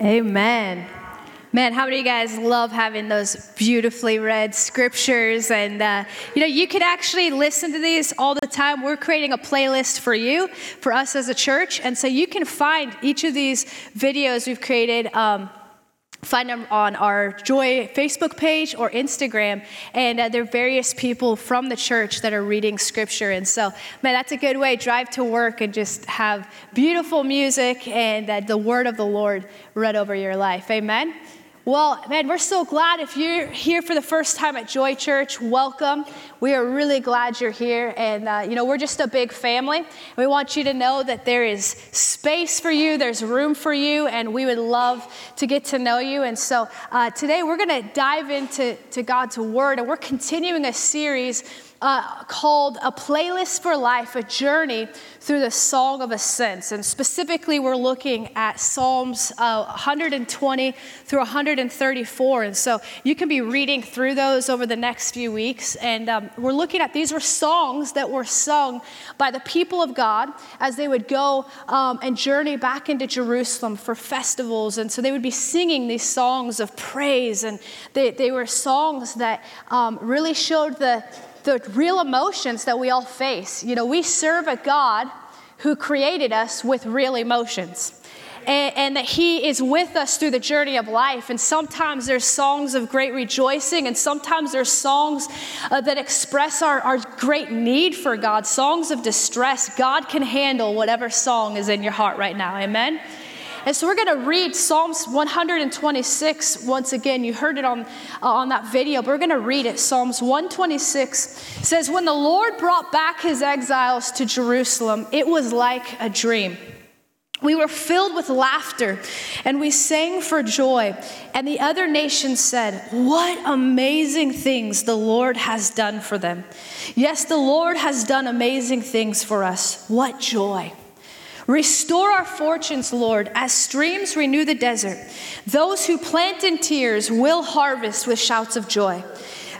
Amen. Man, how many of you guys love having those beautifully read scriptures? And, uh, you know, you could actually listen to these all the time. We're creating a playlist for you, for us as a church. And so you can find each of these videos we've created. Um, find them on our Joy Facebook page or Instagram. And uh, there are various people from the church that are reading scripture. And so, man, that's a good way. Drive to work and just have beautiful music and uh, the word of the Lord read over your life. Amen. Well, man, we're so glad if you're here for the first time at Joy Church, welcome. We are really glad you're here. And, uh, you know, we're just a big family. We want you to know that there is space for you, there's room for you, and we would love to get to know you. And so uh, today we're going to dive into to God's Word, and we're continuing a series uh, called A Playlist for Life, a journey through the Song of Ascents. And specifically, we're looking at Psalms uh, 120 through 134. And so you can be reading through those over the next few weeks. And um, we're looking at these were songs that were sung by the people of God as they would go um, and journey back into Jerusalem for festivals. And so they would be singing these songs of praise. And they, they were songs that um, really showed the the real emotions that we all face. You know, we serve a God who created us with real emotions. And, and, that He is with us through the journey of life. And sometimes there's songs of great rejoicing, and sometimes there's songs uh, that express our, our great need for God, songs of distress. God can handle whatever song is in your heart right now. Amen. And so we're going to read Psalms 126 once again. You heard it on, uh, on that video, but we're going to read it. Psalms 126 says, When the Lord brought back his exiles to Jerusalem, it was like a dream. We were filled with laughter and we sang for joy. And the other nations said, What amazing things the Lord has done for them. Yes, the Lord has done amazing things for us. What joy! Restore our fortunes, Lord, as streams renew the desert. Those who plant in tears will harvest with shouts of joy.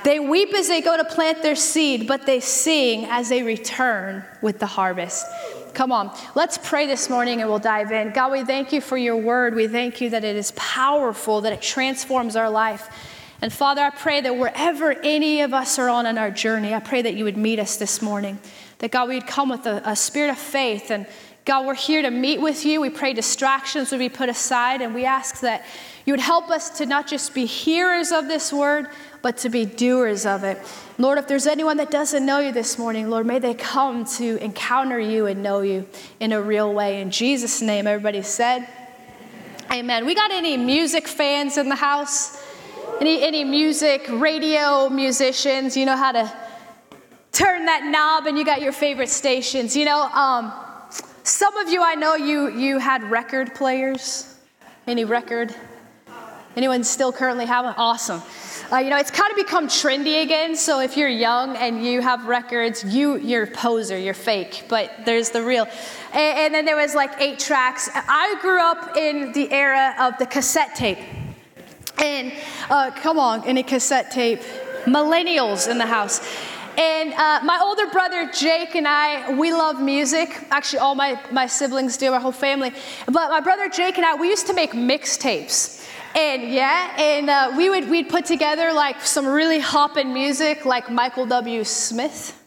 They weep as they go to plant their seed, but they sing as they return with the harvest. Come on, let's pray this morning and we'll dive in. God, we thank you for your word. We thank you that it is powerful, that it transforms our life. And Father, I pray that wherever any of us are on in our journey, I pray that you would meet us this morning. That God, we'd come with a, a spirit of faith and God, we're here to meet with you. We pray distractions would be put aside, and we ask that you would help us to not just be hearers of this word, but to be doers of it. Lord, if there's anyone that doesn't know you this morning, Lord, may they come to encounter you and know you in a real way. In Jesus' name, everybody said, Amen. We got any music fans in the house? Any, any music, radio musicians? You know how to turn that knob and you got your favorite stations. You know, um, some of you, I know you, you had record players. Any record? Anyone still currently have one? Awesome. Uh, you know, it's kind of become trendy again. So if you're young and you have records, you you're poser, you're fake. But there's the real. And, and then there was like eight tracks. I grew up in the era of the cassette tape. And uh, come on, any cassette tape? Millennials in the house. And uh, my older brother Jake and I, we love music. Actually, all my, my siblings do, our whole family. But my brother Jake and I, we used to make mixtapes. And yeah, and uh, we would we'd put together like some really hopping music, like Michael W. Smith.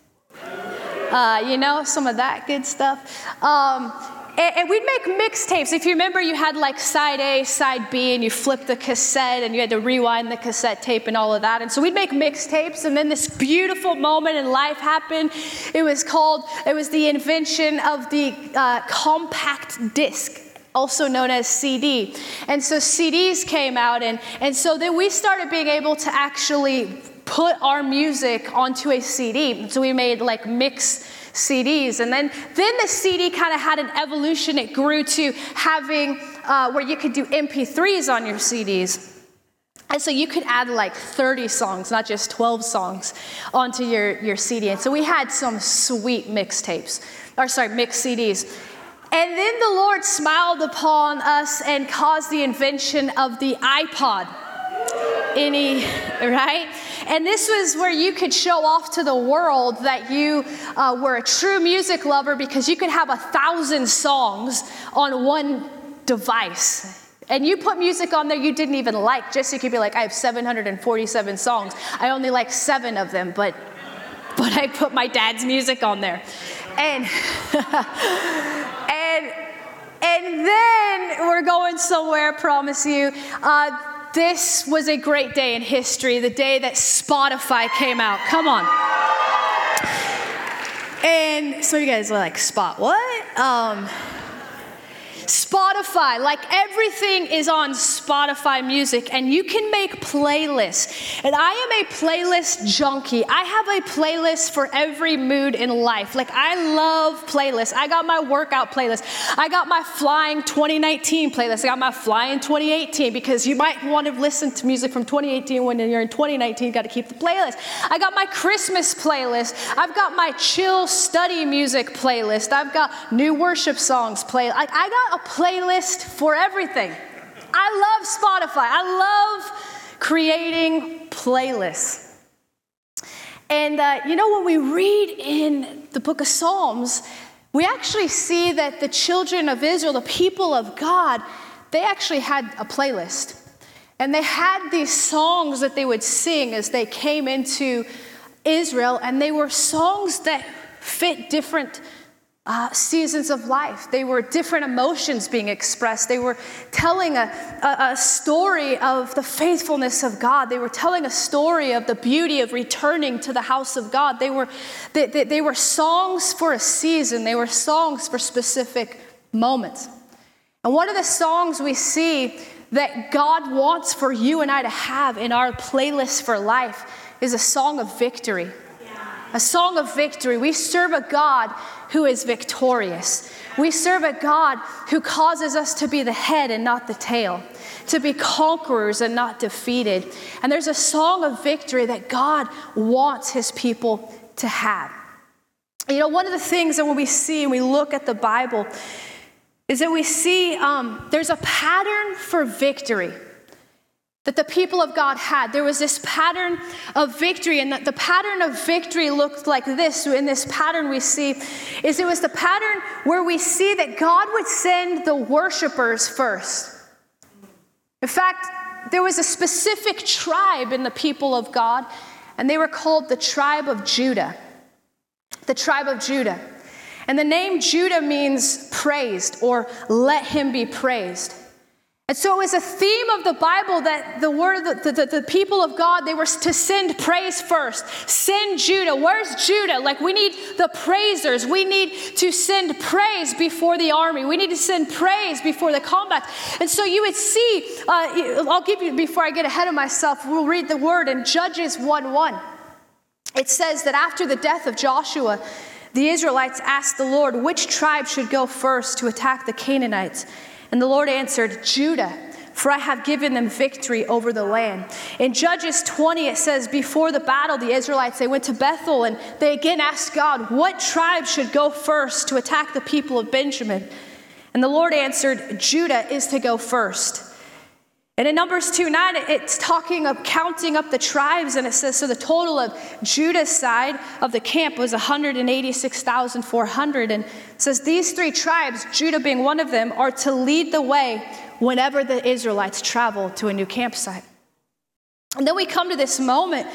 Uh, you know, some of that good stuff. Um, and, and we'd make mixtapes. If you remember, you had like side A, side B, and you flipped the cassette and you had to rewind the cassette tape and all of that. And so we'd make mixtapes, and then this beautiful moment in life happened. It was called, it was the invention of the uh, compact disc also known as CD. And so CDs came out, and, and so then we started being able to actually put our music onto a CD. So we made like mix CDs. And then, then the CD kind of had an evolution. It grew to having uh, where you could do MP3s on your CDs. And so you could add like 30 songs, not just 12 songs, onto your, your CD. And so we had some sweet mixtapes, or sorry, mixed CDs. And then the Lord smiled upon us and caused the invention of the iPod. Any, right? And this was where you could show off to the world that you uh, were a true music lover because you could have a thousand songs on one device. And you put music on there you didn't even like, just so you could be like, I have 747 songs. I only like seven of them, but but I put my dad's music on there. And and and then we're going somewhere, I promise you. Uh, this was a great day in history, the day that Spotify came out. Come on. And some of you guys are like, Spot what? Um, Spotify, like everything is on Spotify music, and you can make playlists. And I am a playlist junkie. I have a playlist for every mood in life. Like, I love playlists. I got my workout playlist, I got my flying 2019 playlist, I got my flying 2018 because you might want to listen to music from 2018 when you're in 2019, you got to keep the playlist. I got my Christmas playlist, I've got my chill study music playlist, I've got new worship songs play. Like, I got a playlist for everything. I love Spotify. I love creating playlists. And uh, you know, when we read in the book of Psalms, we actually see that the children of Israel, the people of God, they actually had a playlist. And they had these songs that they would sing as they came into Israel, and they were songs that fit different uh, seasons of life. They were different emotions being expressed. They were telling a, a, a, story of the faithfulness of God. They were telling a story of the beauty of returning to the house of God. They were, they, they, they were songs for a season, they were songs for specific moments. And one of the songs we see that God wants for you and I to have in our playlist for life is a song of victory. A song of victory. We serve a God who is victorious. We serve a God who causes us to be the head and not the tail, to be conquerors and not defeated. And there's a song of victory that God wants his people to have. You know, one of the things that when we see and we look at the Bible is that we see um, there's a pattern for victory that the people of God had. There was this pattern of victory, and the pattern of victory looked like this. In this pattern, we see is it was the pattern where we see that God would send the worshipers first. In fact, there was a specific tribe in the people of God, and they were called the tribe of Judah. The tribe of Judah. And the name Judah means praised or let him be praised. And so it was a theme of the Bible that the word, the, the, the, people of God, they were to send praise first. Send Judah. Where's Judah? Like we need the praisers. We need to send praise before the army. We need to send praise before the combat. And so you would see, uh, I'll give you, before I get ahead of myself, we'll read the word in Judges 1 1. It says that after the death of Joshua, the Israelites asked the Lord which tribe should go first to attack the Canaanites. And the Lord answered, Judah, for I have given them victory over the land. In Judges 20, it says, Before the battle, the Israelites, they went to Bethel and they again asked God, What tribe should go first to attack the people of Benjamin? And the Lord answered, Judah is to go first. And in Numbers 2 9, it's talking of counting up the tribes, and it says, so the total of Judah's side of the camp was 186,400. And says, these three tribes, Judah being one of them, are to lead the way whenever the Israelites travel to a new campsite. And then we come to this moment,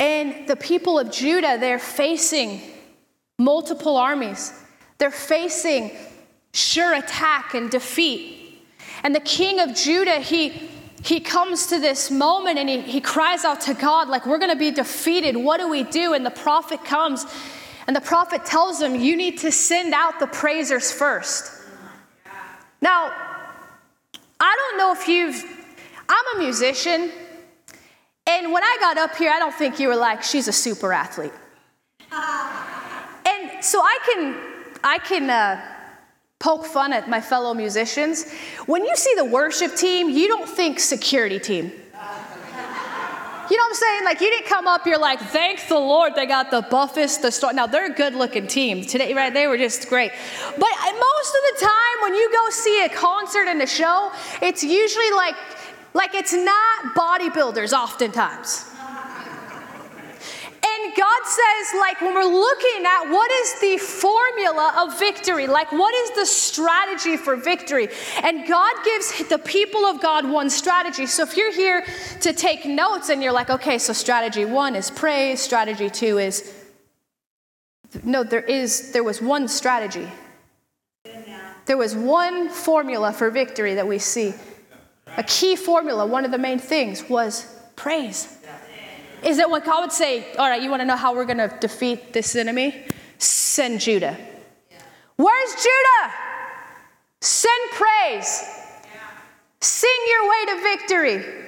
and the people of Judah, they're facing multiple armies, they're facing sure attack and defeat. And the king of Judah, he he comes to this moment and he, he cries out to God, like, we're going to be defeated. What do we do? And the prophet comes and the prophet tells him, You need to send out the praisers first. Now, I don't know if you've, I'm a musician, and when I got up here, I don't think you were like, She's a super athlete. And so I can, I can, uh, poke fun at my fellow musicians. When you see the worship team, you don't think security team. You know what I'm saying? Like you didn't come up, you're like, thank the Lord they got the buffest, the store. Now they're a good looking team. Today, right? They were just great. But uh, most of the time when you go see a concert and a show, it's usually like, like it's not bodybuilders oftentimes. God says, like, when we're looking at what is the formula of victory, like, what is the strategy for victory? And God gives the people of God one strategy. So if you're here to take notes and you're like, okay, so strategy one is praise, strategy two is no, there is there was one strategy. There was one formula for victory that we see. A key formula, one of the main things was praise. Is that when God would say, All right, you want to know how we're going to defeat this enemy? Send Judah. Where's Judah? Send praise. Sing your way to victory.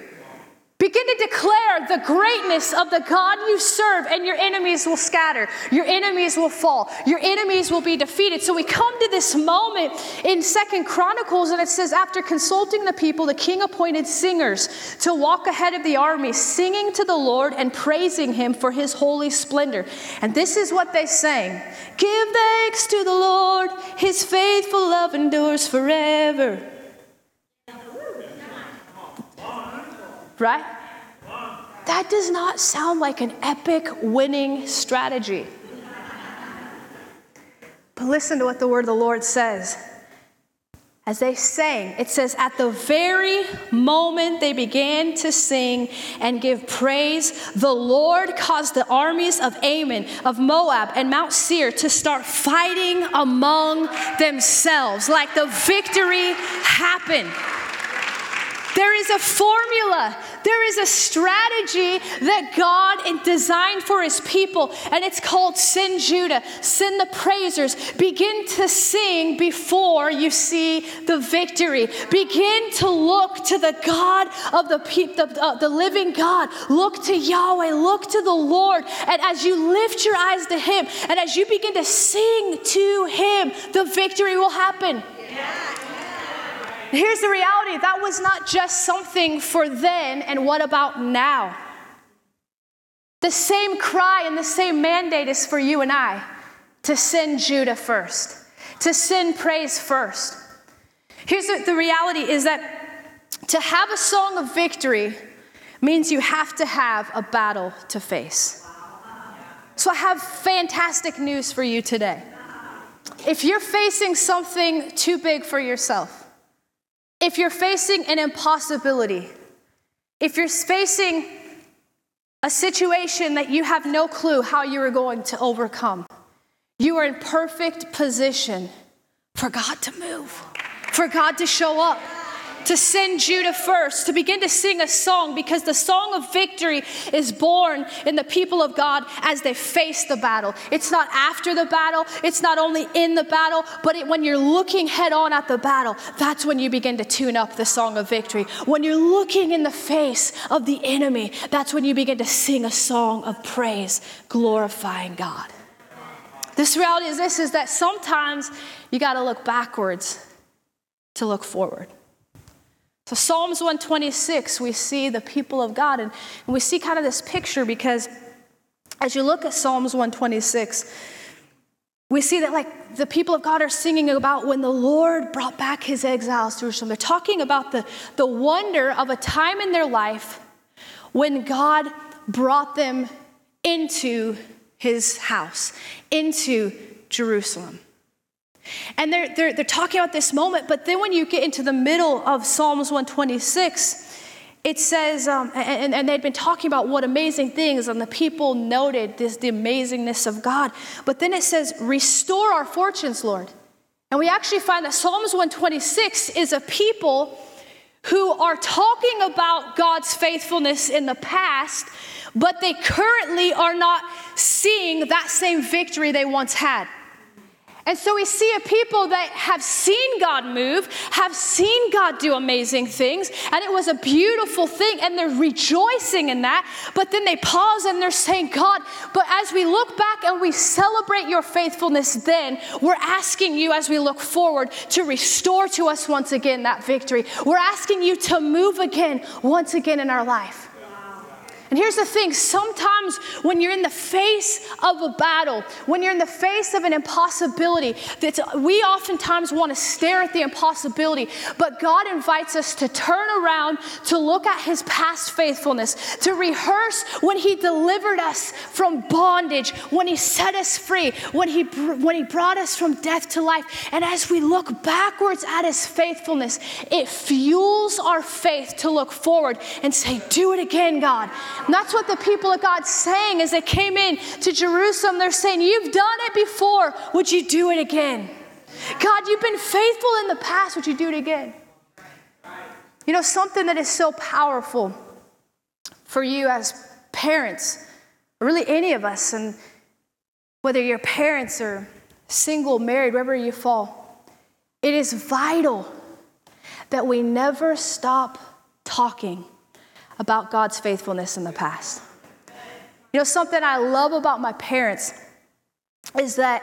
Begin to declare the greatness of the God you serve, and your enemies will scatter. Your enemies will fall. Your enemies will be defeated. So we come to this moment in Second Chronicles, and it says, After consulting the people, the king appointed singers to walk ahead of the army, singing to the Lord and praising him for his holy splendor. And this is what they sang Give thanks to the Lord, his faithful love endures forever. Right? That does not sound like an epic winning strategy. But listen to what the word of the Lord says. As they sang, it says, At the very moment they began to sing and give praise, the Lord caused the armies of Ammon, of Moab, and Mount Seir to start fighting among themselves. Like the victory happened. There is a formula, there is a strategy that God designed for his people, and it's called Send Judah, send the praisers. Begin to sing before you see the victory. Begin to look to the God of the, the, uh, the living God. Look to Yahweh, look to the Lord. And as you lift your eyes to him, and as you begin to sing to him, the victory will happen. Yeah. Here's the reality that was not just something for then, and what about now? The same cry and the same mandate is for you and I to send Judah first, to send praise first. Here's the, the reality is that to have a song of victory means you have to have a battle to face. So I have fantastic news for you today. If you're facing something too big for yourself, if you're facing an impossibility, if you're facing a situation that you have no clue how you are going to overcome, you are in perfect position for God to move, for God to show up to send Judah first, to begin to sing a song because the song of victory is born in the people of God as they face the battle. It's not after the battle, it's not only in the battle, but it, when you're looking head on at the battle, that's when you begin to tune up the song of victory. When you're looking in the face of the enemy, that's when you begin to sing a song of praise, glorifying God. This reality is this is that sometimes you got to look backwards to look forward. So, Psalms 126, we see the people of God, and, and we see kind of this picture because as you look at Psalms 126, we see that like the people of God are singing about when the Lord brought back his exiles to Jerusalem. They're talking about the, the wonder of a time in their life when God brought them into his house, into Jerusalem. And they're, they're, they're talking about this moment, but then when you get into the middle of Psalms 126, it says, um, and, and, they'd been talking about what amazing things, and the people noted this, the amazingness of God. But then it says, Restore our fortunes, Lord. And we actually find that Psalms 126 is a people who are talking about God's faithfulness in the past, but they currently are not seeing that same victory they once had. And so we see a people that have seen God move, have seen God do amazing things, and it was a beautiful thing, and they're rejoicing in that. But then they pause and they're saying, God, but as we look back and we celebrate your faithfulness, then we're asking you as we look forward to restore to us once again that victory. We're asking you to move again, once again in our life. And here's the thing sometimes when you're in the face of a battle, when you're in the face of an impossibility, that we oftentimes want to stare at the impossibility, but God invites us to turn around, to look at his past faithfulness, to rehearse when he delivered us from bondage, when he set us free, when he, when he brought us from death to life. And as we look backwards at his faithfulness, it fuels our faith to look forward and say, Do it again, God. And that's what the people of God saying as they came in to Jerusalem. They're saying, You've done it before. Would you do it again? God, you've been faithful in the past. Would you do it again? You know, something that is so powerful for you as parents, really any of us, and whether you're parents or single, married, wherever you fall, it is vital that we never stop talking about God's faithfulness in the past. You know, something I love about my parents is that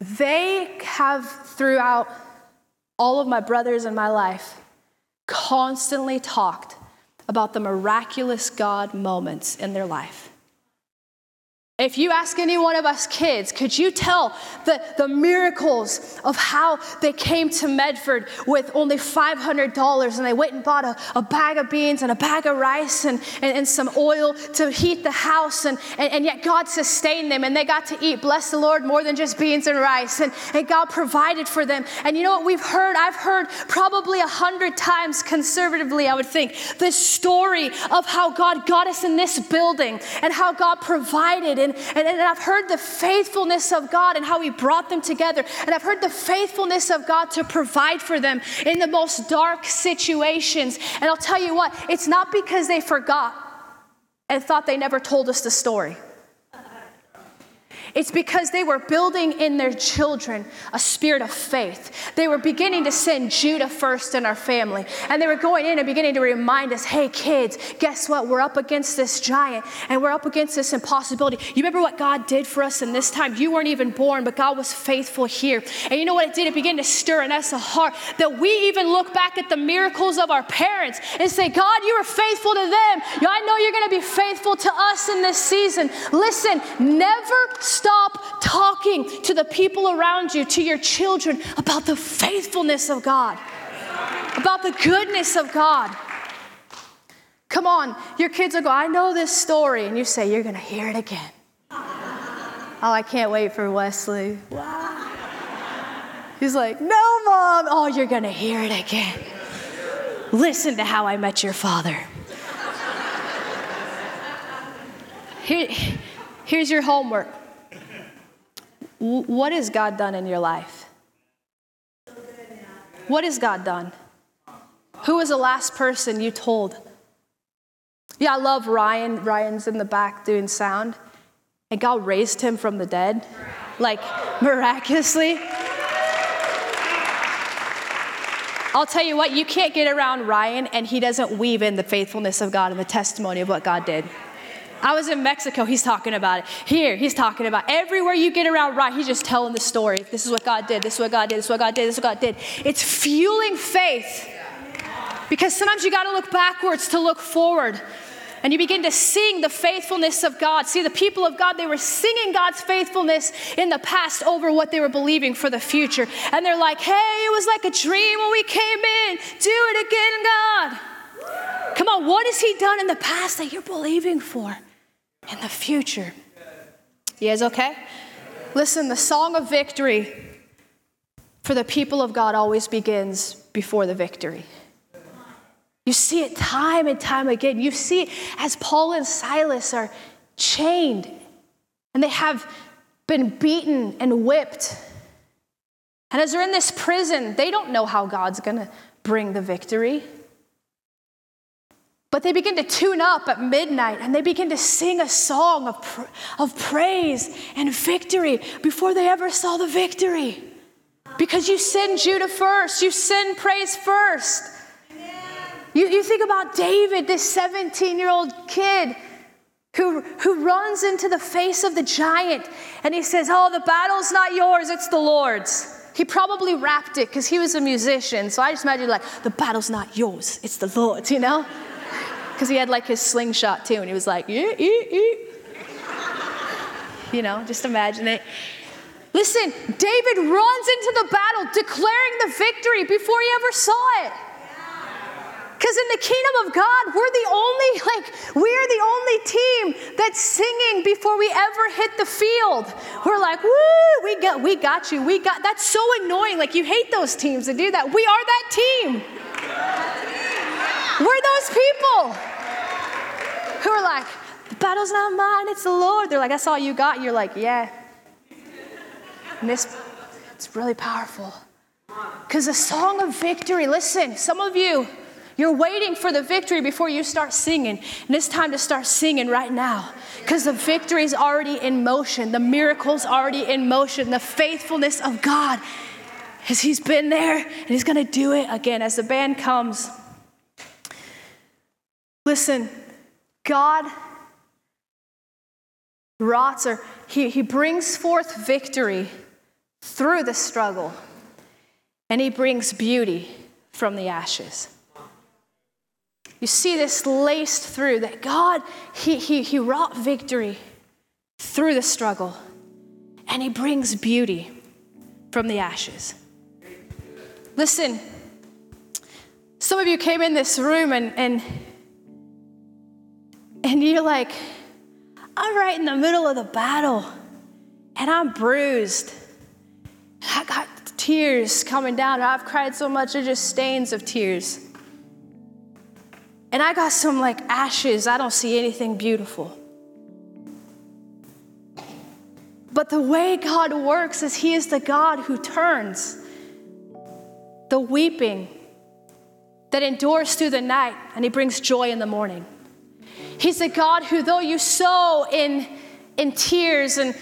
they have, throughout all of my brothers in my life, constantly talked about the miraculous God moments in their life. If you ask any one of us kids, could you tell the, the miracles of how they came to Medford with only $500 and they went and bought a, a bag of beans and a bag of rice and, and, and some oil to heat the house, and, and, and, yet God sustained them and they got to eat, bless the Lord, more than just beans and rice, and, and God provided for them. And you know what we've heard? I've heard probably a hundred times conservatively, I would think, the story of how God got us in this building and how God provided and, and, and I've heard the faithfulness of God and how He brought them together. And I've heard the faithfulness of God to provide for them in the most dark situations. And I'll tell you what, it's not because they forgot and thought they never told us the story. It's because they were building in their children a spirit of faith. They were beginning to send Judah first in our family. And they were going in and beginning to remind us hey, kids, guess what? We're up against this giant and we're up against this impossibility. You remember what God did for us in this time? You weren't even born, but God was faithful here. And you know what it did? It began to stir in us a heart that we even look back at the miracles of our parents and say, God, you were faithful to them. I know you're going to be faithful to us in this season. Listen, never stop talking to the people around you, to your children, about the faithfulness of God, about the goodness of God. Come on, your kids will go, I know this story. And you say, You're going to hear it again. oh, I can't wait for Wesley. Wow. He's like, No, mom. Oh, you're going to hear it again. Listen to how I met your father. Here, here's your homework what has God done in your life? What has God done? Who was the last person you told? Yeah, I love Ryan. Ryan's in the back doing sound. And God raised him from the dead, like miraculously. I'll tell you what, you can't get around Ryan and he doesn't weave in the faithfulness of God and the testimony of what God did. I was in Mexico, he's talking about it. Here, he's talking about everywhere you get around right, he's just telling the story. This is what God did, this is what God did, this is what God did, this is what God did. It's fueling faith. Because sometimes you got to look backwards to look forward. And you begin to sing the faithfulness of God. See, the people of God, they were singing God's faithfulness in the past over what they were believing for the future. And they're like, hey, it was like a dream when we came in. Do it again, God. Come on, what has He done in the past that you're believing for? In the future. You guys okay? Listen, the song of victory for the people of God always begins before the victory. You see it time and time again. You see it as Paul and Silas are chained and they have been beaten and whipped. And as they're in this prison, they don't know how God's going to bring the victory. But they begin to tune up at midnight and they begin to sing a song of, of praise and victory before they ever saw the victory. Because you send Judah first, you send praise first. You, you think about David, this 17 year old kid who, who runs into the face of the giant and he says, Oh, the battle's not yours, it's the Lord's. He probably rapped it because he was a musician. So I just imagine, like, the battle's not yours, it's the Lord's, you know? Because he had like his slingshot too, and he was like, ee, ee, ee. You know, just imagine it. Listen, David runs into the battle declaring the victory before he ever saw it. Because in the kingdom of God, we're the only, like, we're the only team that's singing before we ever hit the field. We're like, woo, we got, we got you. We got, that's so annoying. Like, you hate those teams that do that. We are that team. We're those people who are like, the battle's not mine, it's the Lord. They're like, that's all you got. You're like, yeah. And this, it's really powerful. Because the song of victory, listen, some of you, you're waiting for the victory before you start singing. And it's time to start singing right now because the victory is already in motion. The miracle's already in motion. The faithfulness of God as He's been there and He's going to do it again. As the band comes, listen, God rots or he, he brings forth victory through the struggle and he brings beauty from the ashes. You see this laced through that God, he, he, he wrought victory through the struggle, and He brings beauty from the ashes. Listen, some of you came in this room and, and, and you're like, I'm right in the middle of the battle, and I'm bruised. I got tears coming down. I've cried so much, they're just stains of tears. And I got some like ashes. I don't see anything beautiful. But the way God works is He is the God who turns the weeping that endures through the night and He brings joy in the morning. He's a God who, though you sow in, in tears and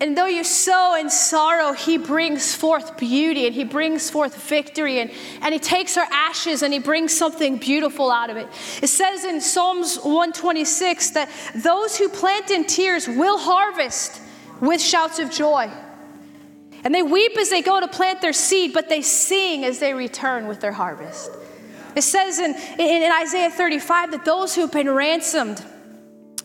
and though you sow in sorrow, he brings forth beauty and he brings forth victory. And, and he takes our ashes and he brings something beautiful out of it. It says in Psalms 126 that those who plant in tears will harvest with shouts of joy. And they weep as they go to plant their seed, but they sing as they return with their harvest. It says in, in, in Isaiah 35 that those who have been ransomed,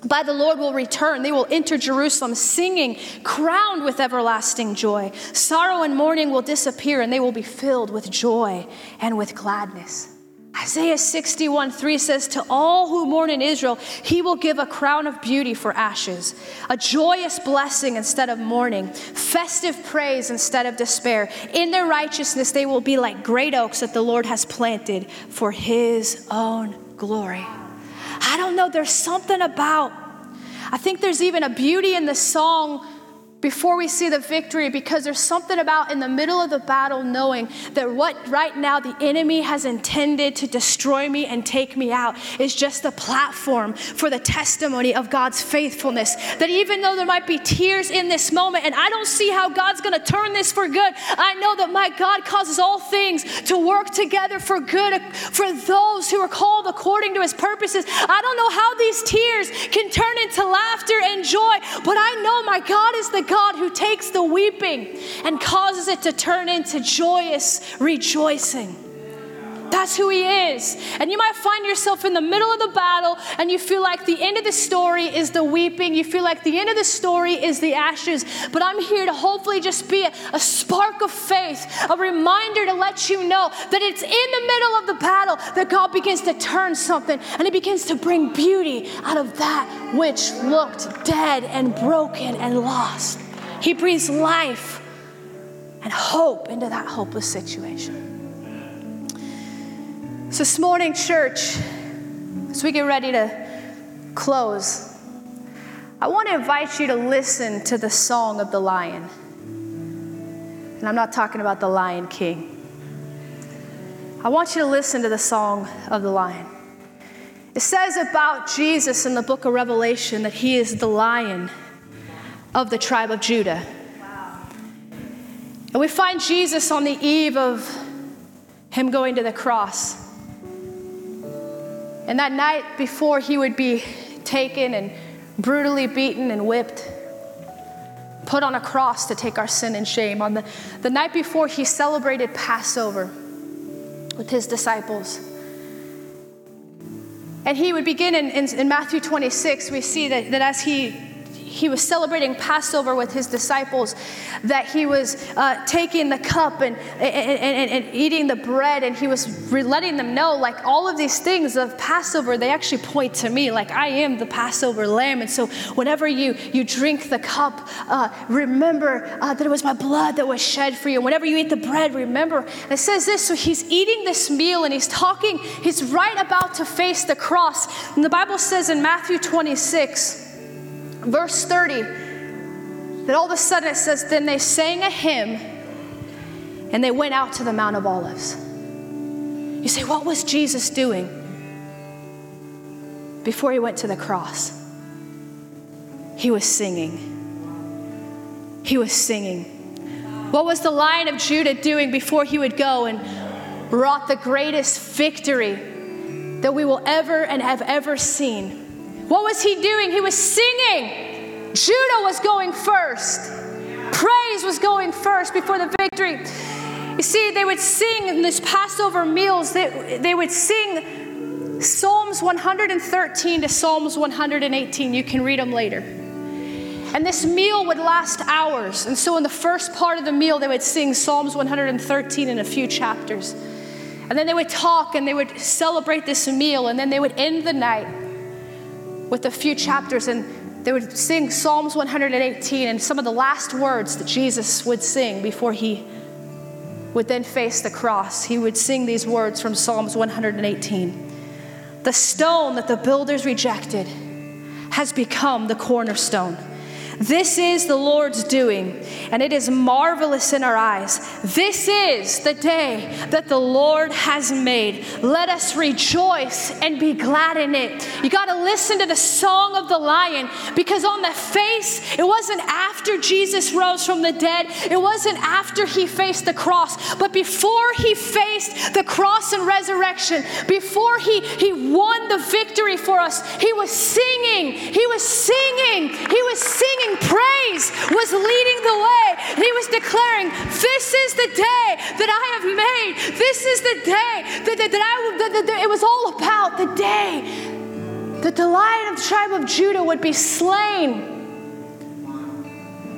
by the Lord will return. They will enter Jerusalem singing, crowned with everlasting joy. Sorrow and mourning will disappear, and they will be filled with joy and with gladness. Isaiah 61 3 says, To all who mourn in Israel, he will give a crown of beauty for ashes, a joyous blessing instead of mourning, festive praise instead of despair. In their righteousness, they will be like great oaks that the Lord has planted for his own glory. I don't know, there's something about, I think there's even a beauty in the song before we see the victory because there's something about in the middle of the battle knowing that what right now the enemy has intended to destroy me and take me out is just a platform for the testimony of God's faithfulness. That even though there might be tears in this moment and I don't see how God's going to turn this for good, I know that my God causes all things to work together for good for those who are called according to his purposes. I don't know how these tears can turn into laughter and joy, but I know my God is the God who takes the weeping and causes it to turn into joyous rejoicing. That's who he is. And you might find yourself in the middle of the battle and you feel like the end of the story is the weeping. You feel like the end of the story is the ashes. But I'm here to hopefully just be a, a spark of faith, a reminder to let you know that it's in the middle of the battle that God begins to turn something and he begins to bring beauty out of that which looked dead and broken and lost. He breathes life and hope into that hopeless situation. So, this morning, church, as we get ready to close, I want to invite you to listen to the song of the lion. And I'm not talking about the Lion King. I want you to listen to the song of the lion. It says about Jesus in the book of Revelation that he is the lion of the tribe of Judah. And we find Jesus on the eve of him going to the cross. And that night before he would be taken and brutally beaten and whipped, put on a cross to take our sin and shame, on the, the night before he celebrated Passover with his disciples, And he would begin in, in, in Matthew 26, we see that, that as he he was celebrating Passover with his disciples, that he was uh, taking the cup and, and, and, and, eating the bread, and he was letting them know, like, all of these things of Passover, they actually point to me, like, I am the Passover lamb. And so, whenever you, you drink the cup, uh, remember uh, that it was my blood that was shed for you. Whenever you eat the bread, remember. And it says this so he's eating this meal and he's talking, he's right about to face the cross. And the Bible says in Matthew 26, verse 30, that all of a sudden it says, Then they sang a hymn and they went out to the Mount of Olives. You say, What was Jesus doing before he went to the cross? He was singing. He was singing. What was the Lion of Judah doing before he would go and wrought the greatest victory that we will ever and have ever seen? What was he doing? He was singing. Judah was going first. Praise was going first before the victory. You see, they would sing in this Passover meals, they, they would sing Psalms 113 to Psalms 118. You can read them later. And this meal would last hours. And so, in the first part of the meal, they would sing Psalms 113 in a few chapters. And then they would talk and they would celebrate this meal. And then they would end the night with a few chapters, and they would sing Psalms 118 and some of the last words that Jesus would sing before he would then face the cross. He would sing these words from Psalms 118 The stone that the builders rejected has become the cornerstone. This is the Lord's doing, and it is marvelous in our eyes. This is the day that the Lord has made. Let us rejoice and be glad in it. You got to listen to the song of the lion because on the face, it wasn't after Jesus rose from the dead, it wasn't after he faced the cross, but before he faced the cross and resurrection, before he, he won the victory for us, he was singing, he was singing, he was singing singing praise, was leading the way. He was declaring, This is the day that I have made. This is the day that, that, that I, that, that, it was all about the day that the lion of the tribe of Judah would be slain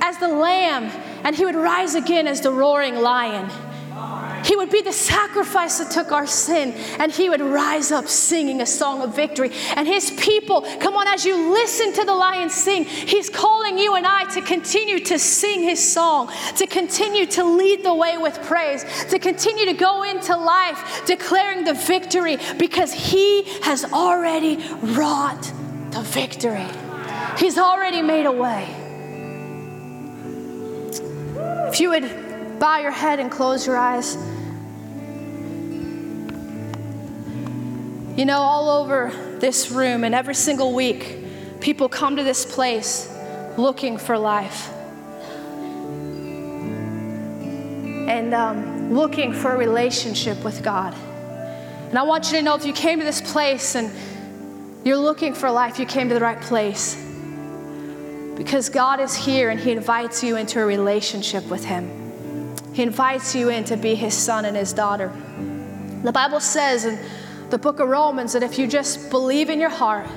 as the lamb, and he would rise again as the roaring lion. He would be the sacrifice that took our sin, and He would rise up singing a song of victory. And His people, come on, as you listen to the lion sing, He's calling you and I to continue to sing His song, to continue to lead the way with praise, to continue to go into life declaring the victory because He has already wrought the victory. He's already made a way. If you would bow your head and close your eyes. You know, all over this room and every single week, people come to this place looking for life and um, looking for a relationship with God. And I want you to know if you came to this place and you're looking for life, you came to the right place. Because God is here and He invites you into a relationship with Him. He invites you in to be His son and His daughter. The Bible says the book of Romans that if you just believe in your heart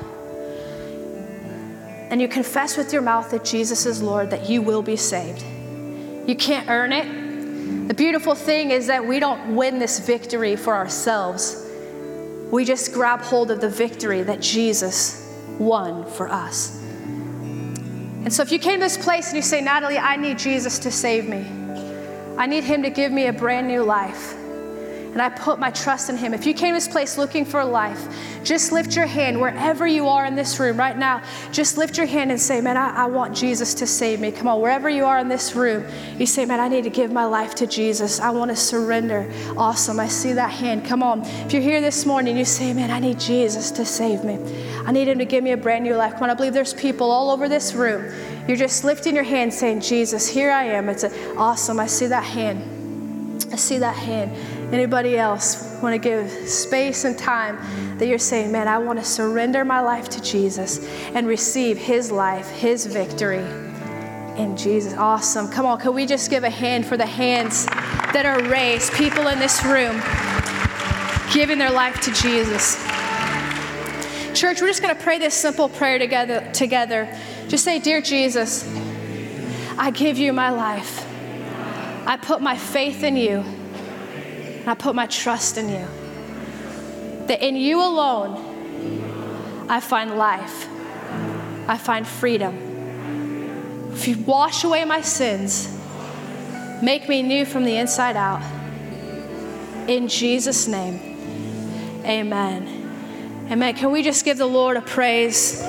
and you confess with your mouth that Jesus is Lord, that you will be saved. You can't earn it. The beautiful thing is that we don't win this victory for ourselves. We just grab hold of the victory that Jesus won for us. And so if you came to this place and you say, Natalie, I need Jesus to save me, I need Him to give me a brand new life and I put my trust in Him. If you came to this place looking for a life, just lift your hand wherever you are in this room right now. Just lift your hand and say, Man, I, I want Jesus to save me. Come on, wherever you are in this room, you say, Man, I need to give my life to Jesus. I want to surrender. Awesome. I see that hand. Come on. If you're here this morning, you say, Man, I need Jesus to save me. I need Him to give me a brand new life. Come on, I believe there's people all over this room. You're just lifting your hand saying, Jesus, here I am. It's a, awesome. I see that hand. I see that hand. Anybody else want to give space and time that you're saying, man, I want to surrender my life to Jesus and receive his life, his victory in Jesus? Awesome. Come on, can we just give a hand for the hands that are raised? People in this room giving their life to Jesus. church, we're just going to pray this simple prayer together. Together, just say, "Dear Jesus, I give you my life. I put my faith in you. I put my trust in you. That in you alone, I find life. I find freedom. If you wash away my sins, make me new from the inside out. In Jesus' name, amen. Amen. Can we just give the Lord a praise?